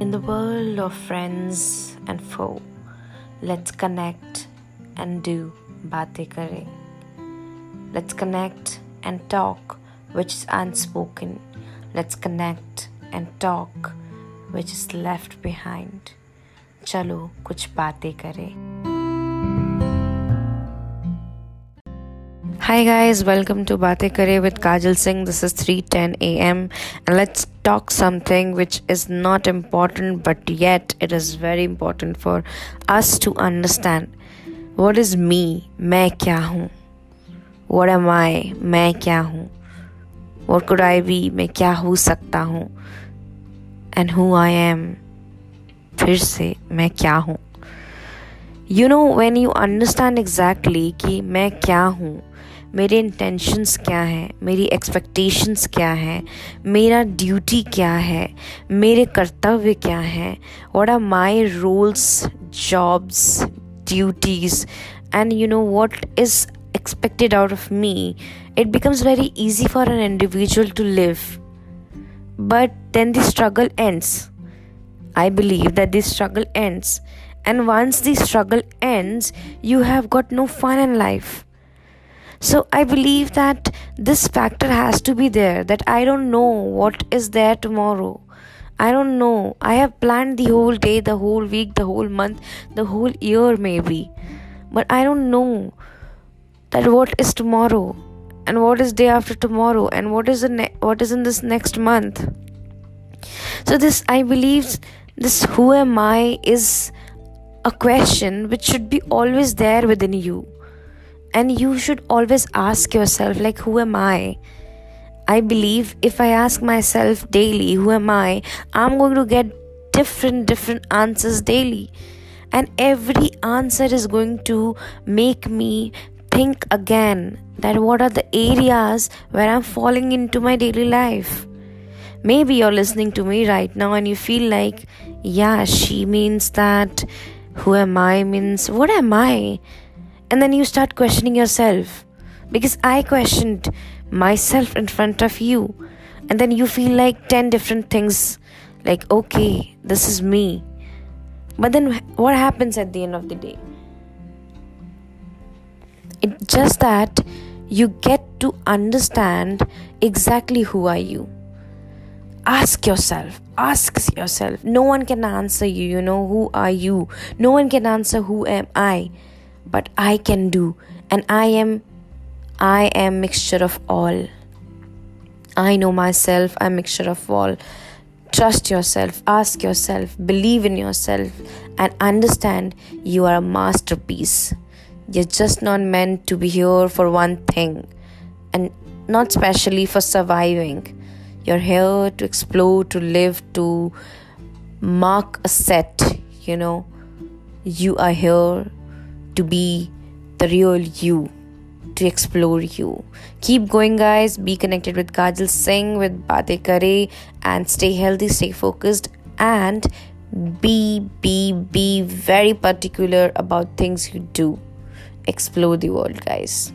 In the world of friends and foe, let's connect and do baate kare. Let's connect and talk which is unspoken. Let's connect and talk which is left behind. चलो कुछ बातें करें Hi guys, welcome to Bate Kare with Kajal Singh. This is 3:10 a.m. and let's talk something which is not important but yet it is very important for us to understand. What is me? मैं क्या हूँ? What am I? मैं क्या हूँ? What could I be? मैं क्या हो सकता हूँ? And who I am? फिर से मैं क्या हूँ? You know when you understand exactly कि मैं क्या हूँ मेरे इंटेंशंस क्या हैं? मेरी एक्सपेक्टेशंस क्या हैं? मेरा ड्यूटी क्या है? मेरे कर्तव्य क्या हैं? What are my roles jobs duties and you know what is expected out of me it becomes very easy for an individual to live but then the struggle ends I believe that this struggle ends and once this struggle ends you have got no fun in life So I believe that this factor has to be there that I don't know what is there tomorrow. I don't know. I have planned the whole day, the whole week, the whole month, the whole year maybe. But I don't know that what is tomorrow and what is day after tomorrow and what is the ne- what is in this next month. So this I believe this who am I is a question which should be always there within you and you should always ask yourself like who am i? I believe if i ask myself daily who am i? I'm going to get different different answers daily. And every answer is going to make me think again that what are the areas where i'm falling into my daily life. Maybe you're listening to me right now and you feel like yeah she means that. Who am i means what am i and then you start questioning yourself. Because I questioned myself in front of you, and then you feel like 10 different things. Like, okay, this is me. But then what happens at the end of the day? It's just that you get to understand exactly who are you. Ask yourself. Ask yourself. No one can answer you you know who are you? No one can answer who am i but I can do and I am I am mixture of all. I know myself, I'm mixture of all. Trust yourself, ask yourself, believe in yourself and understand you are a masterpiece. You're just not meant to be here for one thing and not specially for surviving. You're here to explore, to live, to mark a set, you know. You are here to be the real you, to explore you. Keep going, guys. Be connected with Kajal Singh, with Bate Kare, and stay healthy, stay focused, and be, be, be very particular about things you do. Explore the world, guys.